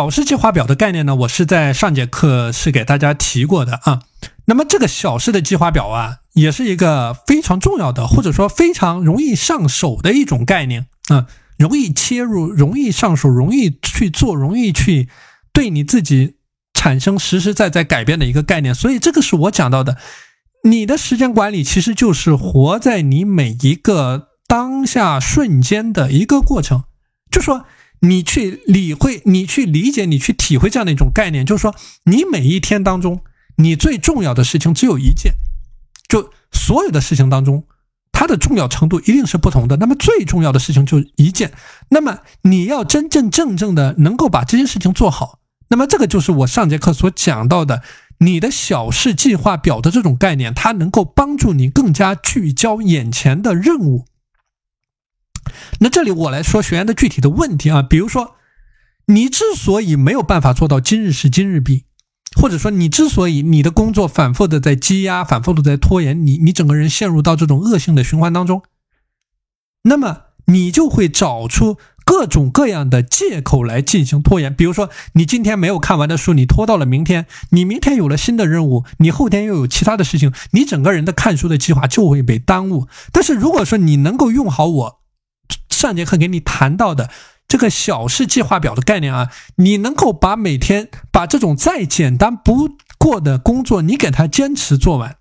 小事计划表的概念呢，我是在上节课是给大家提过的啊。那么这个小事的计划表啊，也是一个非常重要的，或者说非常容易上手的一种概念啊，容易切入，容易上手，容易去做，容易去对你自己产生实实在在改变的一个概念。所以这个是我讲到的，你的时间管理其实就是活在你每一个当下瞬间的一个过程，就说。你去理会，你去理解，你去体会这样的一种概念，就是说，你每一天当中，你最重要的事情只有一件，就所有的事情当中，它的重要程度一定是不同的。那么最重要的事情就一件，那么你要真真正正的能够把这件事情做好，那么这个就是我上节课所讲到的，你的小事计划表的这种概念，它能够帮助你更加聚焦眼前的任务。那这里我来说学员的具体的问题啊，比如说，你之所以没有办法做到今日事今日毕，或者说你之所以你的工作反复的在积压，反复的在拖延，你你整个人陷入到这种恶性的循环当中，那么你就会找出各种各样的借口来进行拖延。比如说，你今天没有看完的书，你拖到了明天；你明天有了新的任务，你后天又有其他的事情，你整个人的看书的计划就会被耽误。但是如果说你能够用好我。上节课给你谈到的这个小事计划表的概念啊，你能够把每天把这种再简单不过的工作，你给他坚持做完，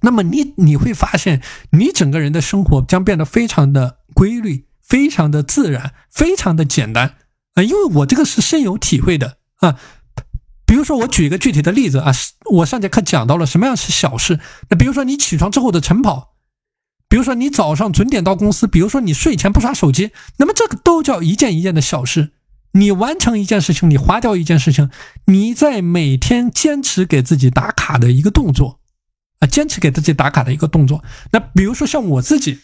那么你你会发现，你整个人的生活将变得非常的规律，非常的自然，非常的简单啊！因为我这个是深有体会的啊。比如说，我举一个具体的例子啊，我上节课讲到了什么样是小事。那比如说，你起床之后的晨跑。比如说你早上准点到公司，比如说你睡前不刷手机，那么这个都叫一件一件的小事。你完成一件事情，你划掉一件事情，你在每天坚持给自己打卡的一个动作，啊，坚持给自己打卡的一个动作。那比如说像我自己，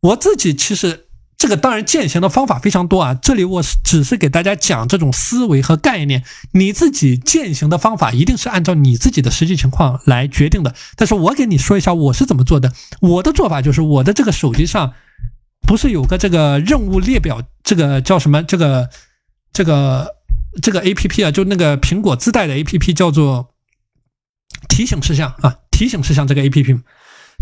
我自己其实。这个当然践行的方法非常多啊，这里我是只是给大家讲这种思维和概念，你自己践行的方法一定是按照你自己的实际情况来决定的。但是我给你说一下我是怎么做的，我的做法就是我的这个手机上不是有个这个任务列表，这个叫什么？这个这个这个 A P P 啊，就那个苹果自带的 A P P 叫做提醒事项啊，提醒事项这个 A P P。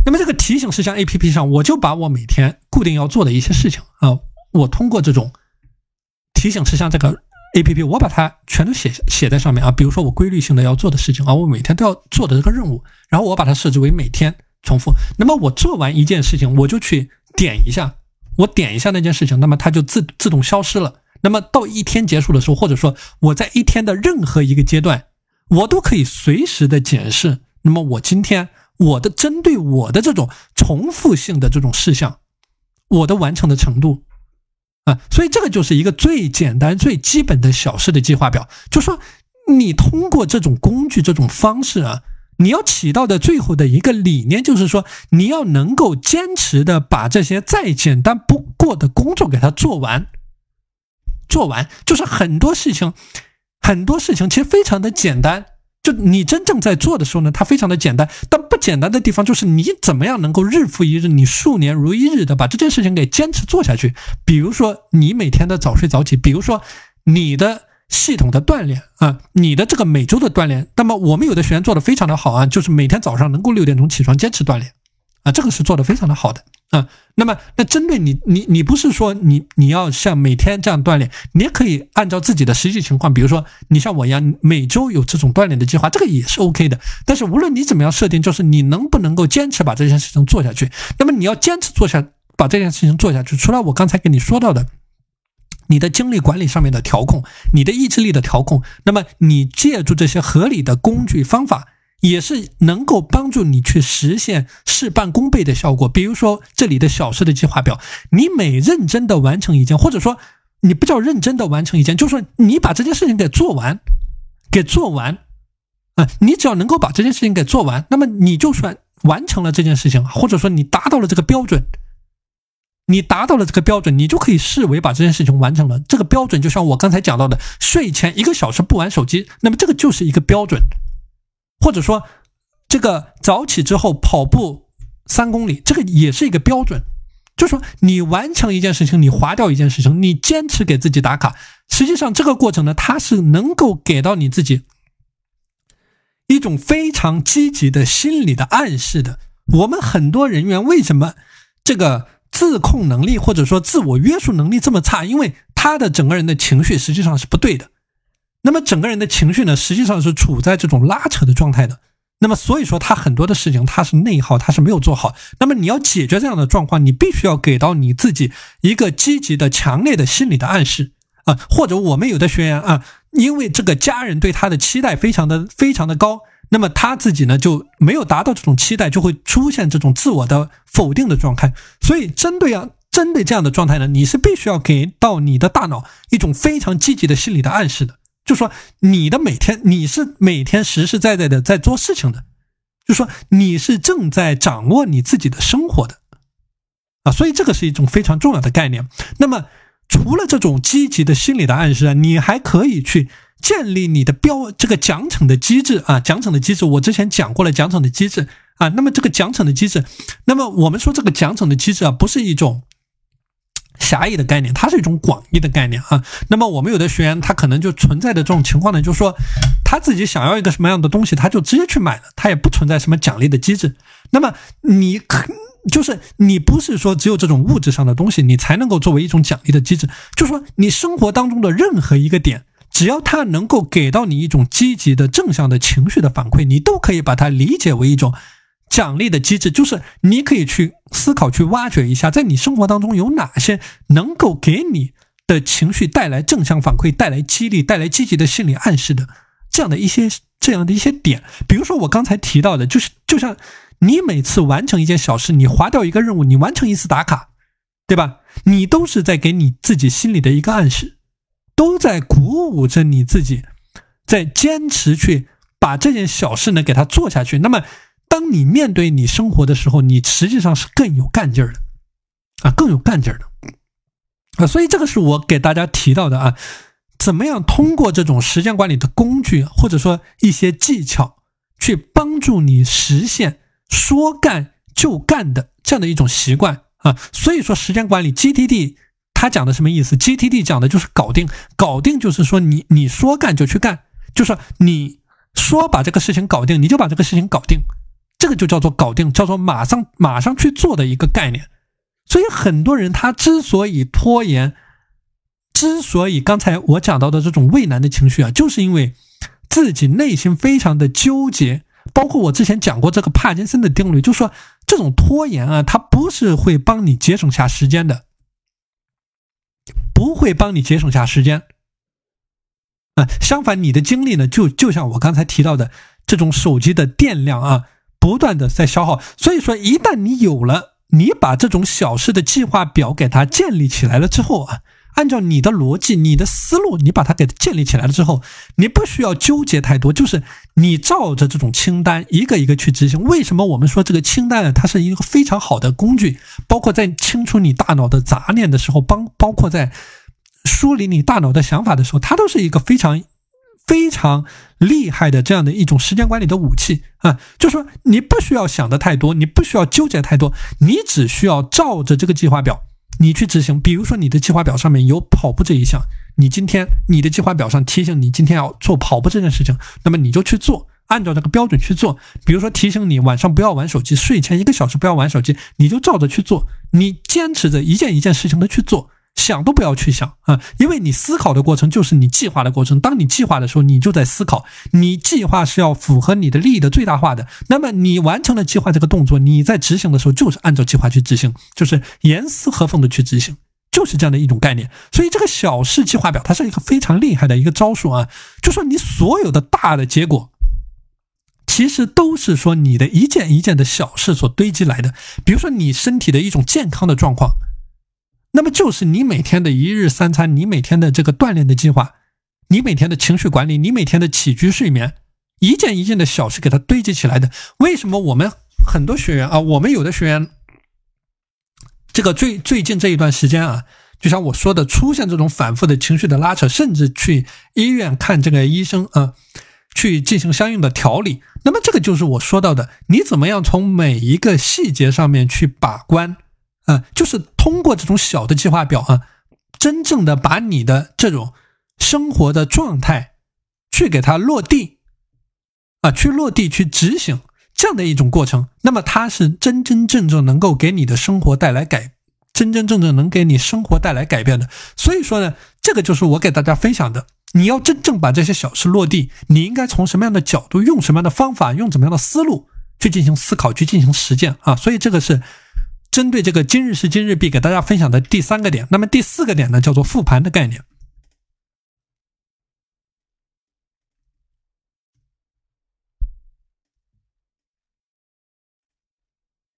那么这个提醒事项 A P P 上，我就把我每天固定要做的一些事情啊，我通过这种提醒事项这个 A P P，我把它全都写写在上面啊。比如说我规律性的要做的事情啊，我每天都要做的这个任务，然后我把它设置为每天重复。那么我做完一件事情，我就去点一下，我点一下那件事情，那么它就自自动消失了。那么到一天结束的时候，或者说我在一天的任何一个阶段，我都可以随时的检视。那么我今天。我的针对我的这种重复性的这种事项，我的完成的程度啊，所以这个就是一个最简单、最基本的小事的计划表。就说你通过这种工具、这种方式啊，你要起到的最后的一个理念，就是说你要能够坚持的把这些再简单不过的工作给它做完。做完就是很多事情，很多事情其实非常的简单。就你真正在做的时候呢，它非常的简单，但不简单的地方就是你怎么样能够日复一日，你数年如一日的把这件事情给坚持做下去。比如说你每天的早睡早起，比如说你的系统的锻炼啊，你的这个每周的锻炼。那么我们有的学员做的非常的好啊，就是每天早上能够六点钟起床坚持锻炼啊，这个是做的非常的好的。啊，那么那针对你，你你不是说你你要像每天这样锻炼，你也可以按照自己的实际情况，比如说你像我一样每周有这种锻炼的计划，这个也是 OK 的。但是无论你怎么样设定，就是你能不能够坚持把这件事情做下去。那么你要坚持做下把这件事情做下去，除了我刚才跟你说到的，你的精力管理上面的调控，你的意志力的调控，那么你借助这些合理的工具方法。也是能够帮助你去实现事半功倍的效果。比如说这里的小事的计划表，你每认真的完成一件，或者说你不叫认真的完成一件，就是说你把这件事情给做完，给做完，啊，你只要能够把这件事情给做完，那么你就算完成了这件事情，或者说你达到了这个标准，你达到了这个标准，你就可以视为把这件事情完成了。这个标准就像我刚才讲到的，睡前一个小时不玩手机，那么这个就是一个标准。或者说，这个早起之后跑步三公里，这个也是一个标准。就说你完成一件事情，你划掉一件事情，你坚持给自己打卡，实际上这个过程呢，它是能够给到你自己一种非常积极的心理的暗示的。我们很多人员为什么这个自控能力或者说自我约束能力这么差？因为他的整个人的情绪实际上是不对的。那么整个人的情绪呢，实际上是处在这种拉扯的状态的。那么所以说，他很多的事情他是内耗，他是没有做好。那么你要解决这样的状况，你必须要给到你自己一个积极的、强烈的心理的暗示啊。或者我们有的学员啊，因为这个家人对他的期待非常的非常的高。那么他自己呢就没有达到这种期待，就会出现这种自我的否定的状态。所以针对啊，针对这样的状态呢，你是必须要给到你的大脑一种非常积极的心理的暗示的，就说你的每天你是每天实实在在的在做事情的，就说你是正在掌握你自己的生活的啊。所以这个是一种非常重要的概念。那么除了这种积极的心理的暗示啊，你还可以去。建立你的标这个奖惩的机制啊，奖惩的机制，我之前讲过了，奖惩的机制啊，那么这个奖惩的机制，那么我们说这个奖惩的机制啊，不是一种狭义的概念，它是一种广义的概念啊。那么我们有的学员他可能就存在的这种情况呢，就是说他自己想要一个什么样的东西，他就直接去买了，他也不存在什么奖励的机制。那么你可就是你不是说只有这种物质上的东西，你才能够作为一种奖励的机制，就是说你生活当中的任何一个点。只要它能够给到你一种积极的正向的情绪的反馈，你都可以把它理解为一种奖励的机制。就是你可以去思考、去挖掘一下，在你生活当中有哪些能够给你的情绪带来正向反馈、带来激励、带来积极的心理暗示的这样的一些这样的一些点。比如说我刚才提到的，就是就像你每次完成一件小事，你划掉一个任务，你完成一次打卡，对吧？你都是在给你自己心里的一个暗示。都在鼓舞着你自己，在坚持去把这件小事呢给它做下去。那么，当你面对你生活的时候，你实际上是更有干劲儿的，啊，更有干劲儿的，啊，所以这个是我给大家提到的啊，怎么样通过这种时间管理的工具，或者说一些技巧，去帮助你实现说干就干的这样的一种习惯啊。所以说，时间管理 GTD。他讲的什么意思？GTD 讲的就是搞定，搞定就是说你你说干就去干，就是你说把这个事情搞定，你就把这个事情搞定，这个就叫做搞定，叫做马上马上去做的一个概念。所以很多人他之所以拖延，之所以刚才我讲到的这种畏难的情绪啊，就是因为自己内心非常的纠结。包括我之前讲过这个帕金森的定律，就说这种拖延啊，它不是会帮你节省下时间的。不会帮你节省下时间，啊，相反，你的精力呢，就就像我刚才提到的，这种手机的电量啊，不断的在消耗。所以说，一旦你有了，你把这种小事的计划表给它建立起来了之后啊。按照你的逻辑、你的思路，你把它给建立起来了之后，你不需要纠结太多，就是你照着这种清单一个一个去执行。为什么我们说这个清单呢？它是一个非常好的工具，包括在清除你大脑的杂念的时候，帮包括在梳理你大脑的想法的时候，它都是一个非常非常厉害的这样的一种时间管理的武器啊。就说你不需要想的太多，你不需要纠结太多，你只需要照着这个计划表。你去执行，比如说你的计划表上面有跑步这一项，你今天你的计划表上提醒你今天要做跑步这件事情，那么你就去做，按照这个标准去做。比如说提醒你晚上不要玩手机，睡前一个小时不要玩手机，你就照着去做，你坚持着一件一件事情的去做。想都不要去想啊，因为你思考的过程就是你计划的过程。当你计划的时候，你就在思考。你计划是要符合你的利益的最大化的。那么你完成了计划这个动作，你在执行的时候就是按照计划去执行，就是严丝合缝的去执行，就是这样的一种概念。所以这个小事计划表它是一个非常厉害的一个招数啊。就说你所有的大的结果，其实都是说你的一件一件的小事所堆积来的。比如说你身体的一种健康的状况。那么就是你每天的一日三餐，你每天的这个锻炼的计划，你每天的情绪管理，你每天的起居睡眠，一件一件的小事给它堆积起来的。为什么我们很多学员啊，我们有的学员，这个最最近这一段时间啊，就像我说的，出现这种反复的情绪的拉扯，甚至去医院看这个医生啊，去进行相应的调理。那么这个就是我说到的，你怎么样从每一个细节上面去把关。啊，就是通过这种小的计划表啊，真正的把你的这种生活的状态去给它落地，啊，去落地去执行这样的一种过程，那么它是真真正正能够给你的生活带来改，真真正正能给你生活带来改变的。所以说呢，这个就是我给大家分享的。你要真正把这些小事落地，你应该从什么样的角度，用什么样的方法，用怎么样的思路去进行思考，去进行实践啊？所以这个是针对这个今日事今日毕给大家分享的第三个点。那么第四个点呢，叫做复盘的概念。